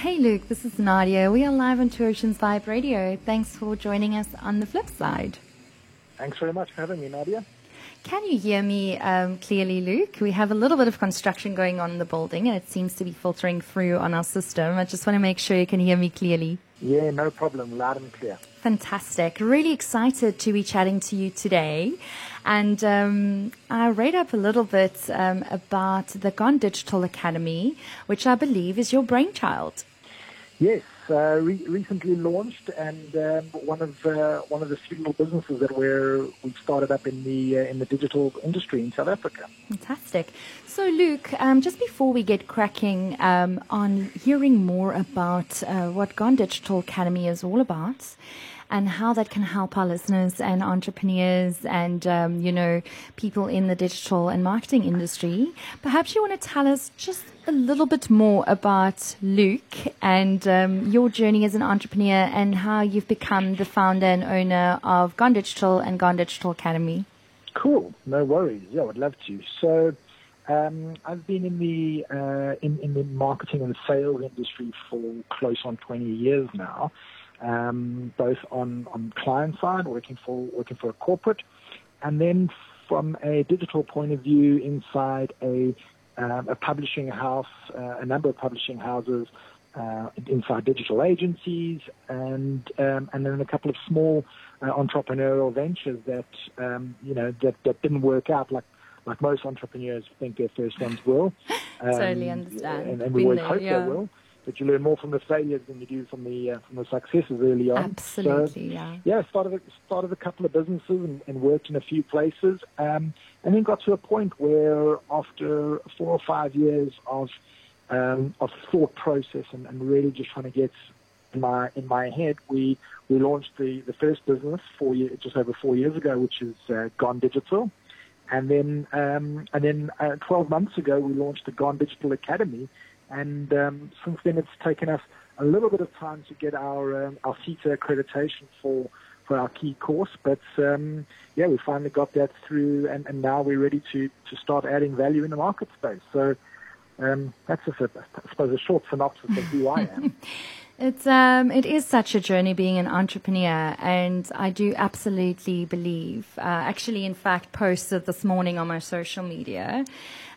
Hey Luke, this is Nadia. We are live on Two Oceans Vibe Radio. Thanks for joining us on the flip side. Thanks very much for having me, Nadia. Can you hear me um, clearly, Luke? We have a little bit of construction going on in the building and it seems to be filtering through on our system. I just want to make sure you can hear me clearly. Yeah, no problem. Loud and clear. Fantastic. Really excited to be chatting to you today. And um, I read up a little bit um, about the Gone Digital Academy, which I believe is your brainchild. Yes, uh, re- recently launched, and um, one of uh, one of the few businesses that we're we've started up in the uh, in the digital industry in South Africa. Fantastic. So, Luke, um, just before we get cracking um, on hearing more about uh, what Gone Digital Academy is all about, and how that can help our listeners and entrepreneurs and, um, you know, people in the digital and marketing industry. Perhaps you want to tell us just a little bit more about Luke and um, your journey as an entrepreneur and how you've become the founder and owner of Gone Digital and Gone Digital Academy. Cool. No worries. Yeah, I would love to. So, um, I've been in the uh, in, in the marketing and sales industry for close on 20 years now um, both on, on client side, working for working for a corporate, and then from a digital point of view inside a, um, a publishing house, uh, a number of publishing houses, uh, inside digital agencies, and um, and then a couple of small uh, entrepreneurial ventures that um, you know that, that didn't work out like like most entrepreneurs think their first ones will. totally um, understand. And, and we always hope yeah. they will but you learn more from the failures than you do from the uh, from the successes early on. Absolutely, so, yeah. Yeah, started a, started a couple of businesses and, and worked in a few places, um, and then got to a point where after four or five years of um, of thought process and, and really just trying to get in my in my head, we we launched the the first business four year, just over four years ago, which is uh, Gone Digital. And then, um, and then uh, 12 months ago, we launched the Gone Digital Academy, and um, since then, it's taken us a little bit of time to get our um, our SETA accreditation for for our key course. But um, yeah, we finally got that through, and, and now we're ready to to start adding value in the market space. So um, that's just a, I suppose a short synopsis of who I am. It's um, it is such a journey being an entrepreneur, and I do absolutely believe. Uh, actually, in fact, posted this morning on my social media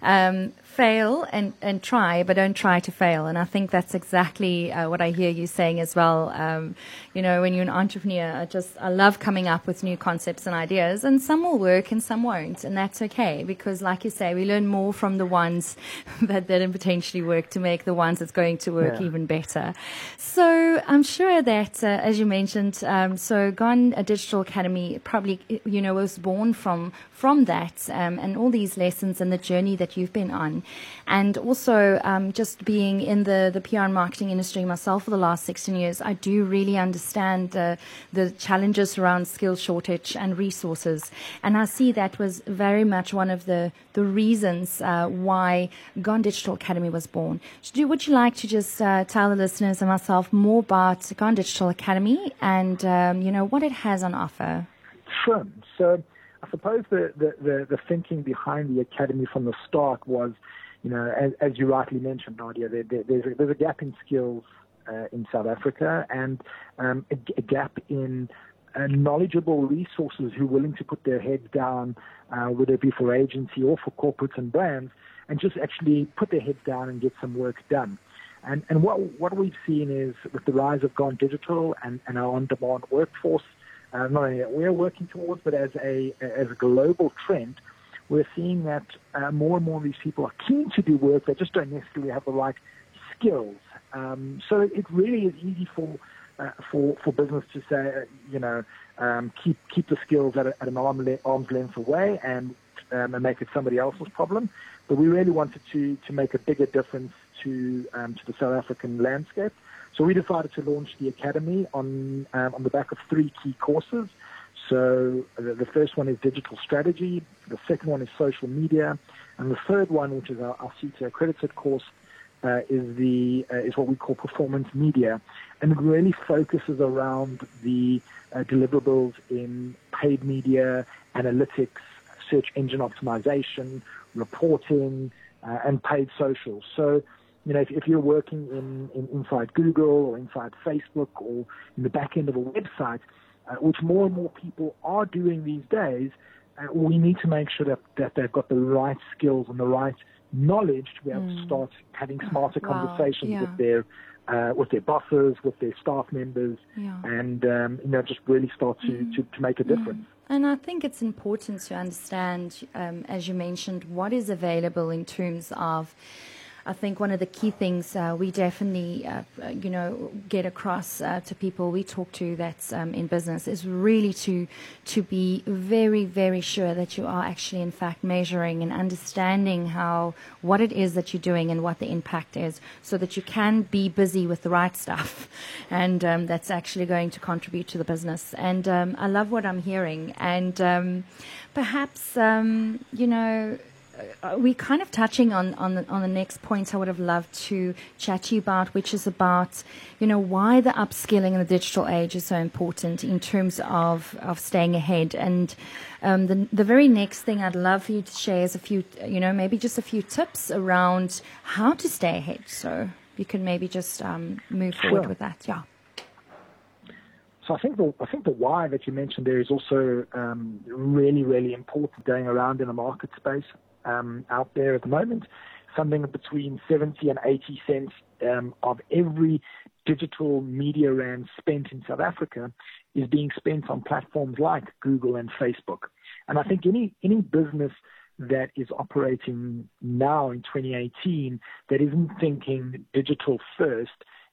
um, fail and, and try, but don't try to fail. And I think that's exactly uh, what I hear you saying as well. Um, you know, when you're an entrepreneur, I just, I love coming up with new concepts and ideas, and some will work and some won't. And that's okay because, like you say, we learn more from the ones that didn't potentially work to make the ones that's going to work yeah. even better. So I'm sure that, uh, as you mentioned, um, so Gone a Digital Academy probably, you know, was born from, from that um, and all these lessons and the journey that you've been on. And also, um, just being in the, the PR and marketing industry myself for the last 16 years, I do really understand uh, the challenges around skill shortage and resources. And I see that was very much one of the, the reasons uh, why Gone Digital Academy was born. Would you like to just uh, tell the listeners and myself more about Gone Digital Academy and, um, you know, what it has on offer? Sure. So suppose the, the, the, the, thinking behind the academy from the start was, you know, as, as you rightly mentioned, Nadia, there, there, there's, a, there's a gap in skills uh, in South Africa and um, a, a, gap in uh, knowledgeable resources who are willing to put their heads down, uh, whether it be for agency or for corporates and brands, and just actually put their heads down and get some work done. And, and what, what we've seen is with the rise of Gone Digital and, and our on-demand workforce, uh, not only that we're working towards, but as a as a global trend, we're seeing that uh, more and more of these people are keen to do work. They just don't necessarily have the right skills. Um, so it really is easy for uh, for for business to say, you know, um, keep keep the skills at, a, at an arm le- arm's length away and um, and make it somebody else's problem. But we really wanted to to make a bigger difference to um, to the South African landscape. So we decided to launch the academy on um, on the back of three key courses. So the, the, first one is digital strategy, the second one is social media, and the third one, which is our, our accredited course, uh, is the uh, is what we call performance media, and it really focuses around the uh, deliverables in paid media, analytics, search engine optimization, reporting, uh, and paid social. So you know, if, if you're working in, in inside Google or inside Facebook or in the back end of a website, uh, which more and more people are doing these days, uh, we need to make sure that, that they've got the right skills and the right knowledge to be able mm. to start having smarter wow. conversations yeah. with their uh, with their bosses, with their staff members, yeah. and um, you know just really start to, mm. to, to, make a difference. And I think it's important to understand, um, as you mentioned, what is available in terms of I think one of the key things uh, we definitely, uh, you know, get across uh, to people we talk to that's um, in business is really to to be very, very sure that you are actually, in fact, measuring and understanding how what it is that you're doing and what the impact is, so that you can be busy with the right stuff, and um, that's actually going to contribute to the business. And um, I love what I'm hearing, and um, perhaps, um, you know we're kind of touching on on the, on the next point I would have loved to chat to you about, which is about you know why the upskilling in the digital age is so important in terms of of staying ahead. And um, the the very next thing I'd love for you to share is a few you know maybe just a few tips around how to stay ahead. So you can maybe just um, move forward with that. Yeah. So I think the I think the why that you mentioned there is also um, really really important going around in a market space um, out there at the moment. Something between 70 and 80 cents um, of every digital media rand spent in South Africa is being spent on platforms like Google and Facebook. And I think any any business that is operating now in 2018 that isn't thinking digital first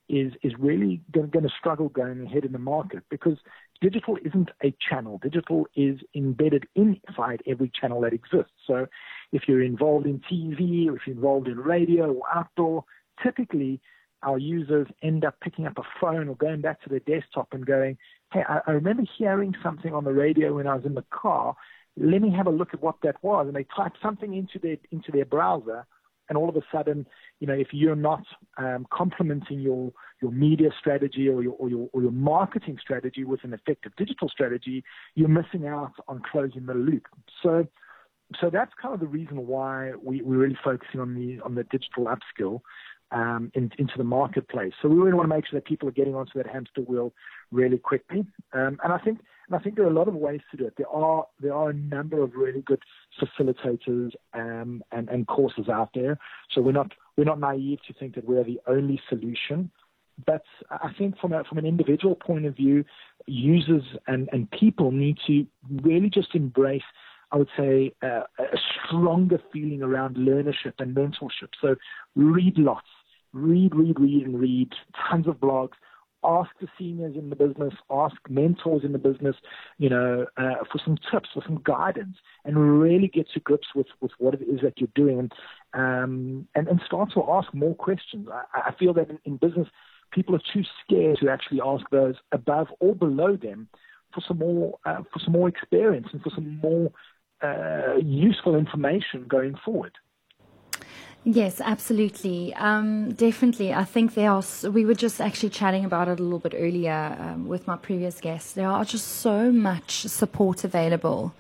is is really going to struggle going ahead in the market because digital isn't a channel. Digital is embedded inside every channel that exists. So if you're involved in TV or if you're involved in radio or outdoor, typically our users end up picking up a phone or going back to their desktop and going, hey, I, I remember hearing something on the radio when I was in the car. Let me have a look at what that was. And they type something into their into their browser and all of a sudden, you know, if you're not um, complementing your your media strategy or your, or your or your marketing strategy with an effective digital strategy, you're missing out on closing the loop. So, so that's kind of the reason why we, we're really focusing on the on the digital upskill um, in, into the marketplace. So we really want to make sure that people are getting onto that hamster wheel really quickly. Um, and I think and I think there are a lot of ways to do it. There are there are a number of really good facilitators um, and, and courses out there. So we're not we're not naive to think that we're the only solution. But I think from a, from an individual point of view, users and, and people need to really just embrace I would say, uh, a stronger feeling around learnership and mentorship. So read lots, read, read, read, and read tons of blogs, ask the seniors in the business, ask mentors in the business, you know, uh, for some tips, for some guidance, and really get to grips with, with what it is that you're doing, and um, and, and start to ask more questions. I, I feel that in, in business, people are too scared to actually ask those above or below them for some more uh, for some more experience and for some more uh, useful information going forward. Yes, absolutely. Um, definitely. I think there are, we were just actually chatting about it a little bit earlier um, with my previous guests. There are just so much support available.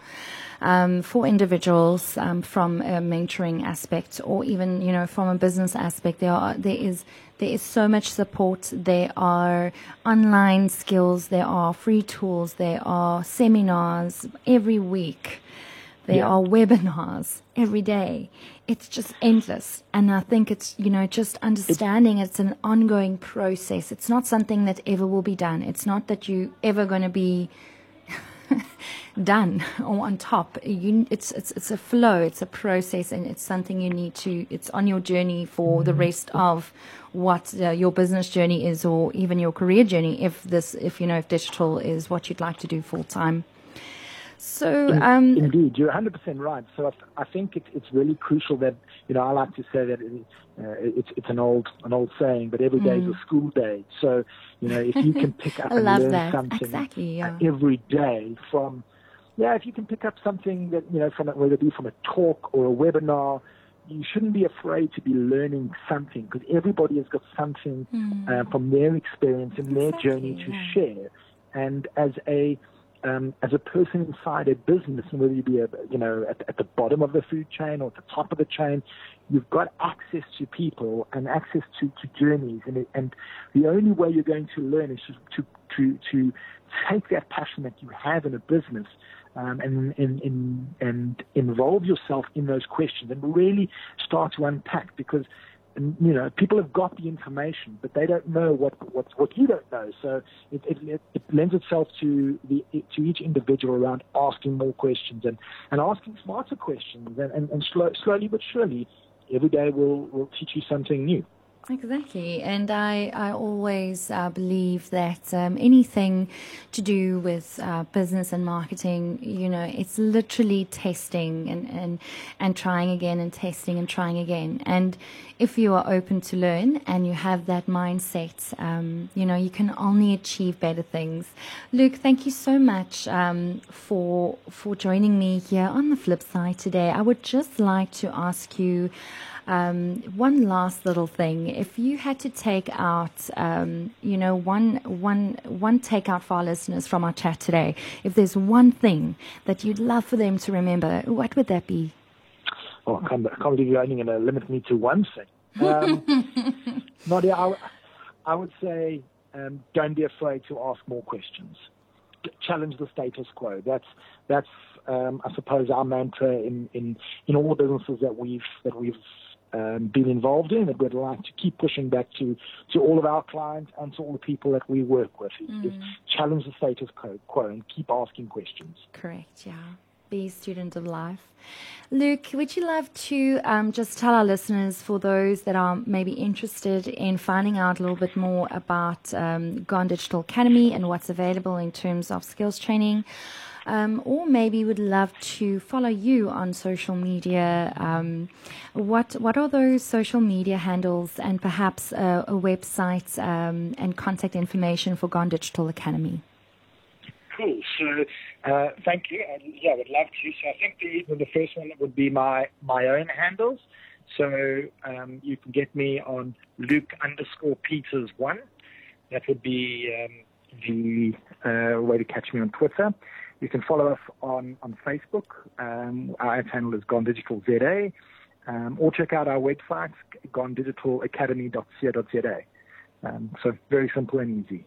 Um, for individuals um, from a mentoring aspect or even you know from a business aspect there are there is there is so much support there are online skills there are free tools there are seminars every week there yeah. are webinars every day. It's just endless. And I think it's, you know, just understanding it's, it's an ongoing process. It's not something that ever will be done. It's not that you ever going to be done or on top. You, it's, it's, it's a flow, it's a process, and it's something you need to, it's on your journey for the mm-hmm. rest of what uh, your business journey is or even your career journey if this, if, you know, if digital is what you'd like to do full time. So, um, indeed, you're 100% right. So I, I think it, it's really crucial that you know I like to say that it, uh, it's it's an old an old saying, but every day mm. is a school day. So you know if you can pick up and learn that. something exactly, yeah. every day from yeah, if you can pick up something that you know from whether it be from a talk or a webinar, you shouldn't be afraid to be learning something because everybody has got something mm. uh, from their experience and exactly, their journey to yeah. share. And as a um, as a person inside a business, and whether you be a, you know at, at the bottom of the food chain or at the top of the chain, you've got access to people and access to, to journeys, and, it, and the only way you're going to learn is to to to take that passion that you have in a business um, and, and, and, and involve yourself in those questions and really start to unpack because you know, people have got the information, but they don't know what what what you don't know. So it, it, it lends itself to the to each individual around asking more questions and, and asking smarter questions, and and, and slow, slowly but surely, every day will will teach you something new. Exactly. And I, I always uh, believe that um, anything to do with uh, business and marketing, you know, it's literally testing and, and, and trying again and testing and trying again. And if you are open to learn and you have that mindset, um, you know, you can only achieve better things. Luke, thank you so much um, for, for joining me here on the flip side today. I would just like to ask you, um, one last little thing: if you had to take out, um, you know, one one one takeout for our listeners from our chat today, if there's one thing that you'd love for them to remember, what would that be? Oh, I can't, I can't believe you're only going to limit me to one thing. Um, Nadia, I, I would say um, don't be afraid to ask more questions. Challenge the status quo. That's that's um, I suppose our mantra in, in, in all the businesses that we've that we've um, been involved in that we'd like to keep pushing back to, to all of our clients and to all the people that we work with is, mm. is challenge the status quo and keep asking questions. Correct, yeah. Be a student of life. Luke, would you love to um, just tell our listeners, for those that are maybe interested in finding out a little bit more about um, Gone Digital Academy and what's available in terms of skills training? Um, or maybe would love to follow you on social media, um, what what are those social media handles and perhaps a, a website um, and contact information for Gone Digital Academy? Cool. So uh, thank you. And yeah, I would love to. So I think the the first one would be my my own handles. So um, you can get me on Luke underscore Peters one. That would be um, the uh, way to catch me on Twitter. You can follow us on, on Facebook. Um, our channel is Gone Digital ZA. Um, or check out our website, gonedigitalacademy.co.za. Um, so very simple and easy.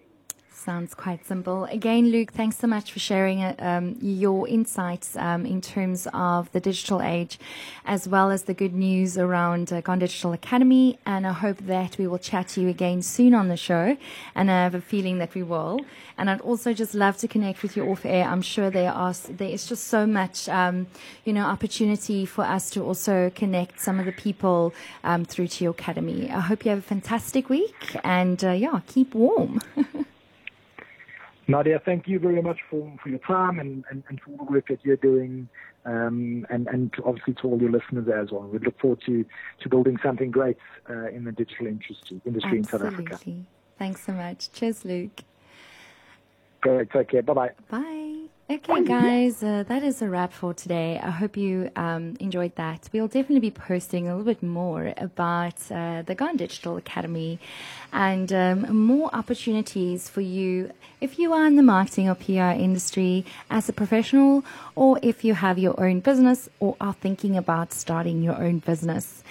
Sounds quite simple. Again, Luke, thanks so much for sharing uh, um, your insights um, in terms of the digital age, as well as the good news around uh, Gone Digital Academy. And I hope that we will chat to you again soon on the show. And I have a feeling that we will. And I'd also just love to connect with you off air. I'm sure there are there is just so much, um, you know, opportunity for us to also connect some of the people um, through to your academy. I hope you have a fantastic week, and uh, yeah, keep warm. Nadia, thank you very much for, for your time and, and, and for all the work that you're doing, um, and, and to obviously to all your listeners as well. We look forward to, to building something great uh, in the digital industry, industry in South Africa. Thanks so much. Cheers, Luke. Great. Take care. Bye-bye. Bye. Okay, guys, uh, that is a wrap for today. I hope you um, enjoyed that. We'll definitely be posting a little bit more about uh, the Gone Digital Academy and um, more opportunities for you if you are in the marketing or PR industry as a professional, or if you have your own business or are thinking about starting your own business.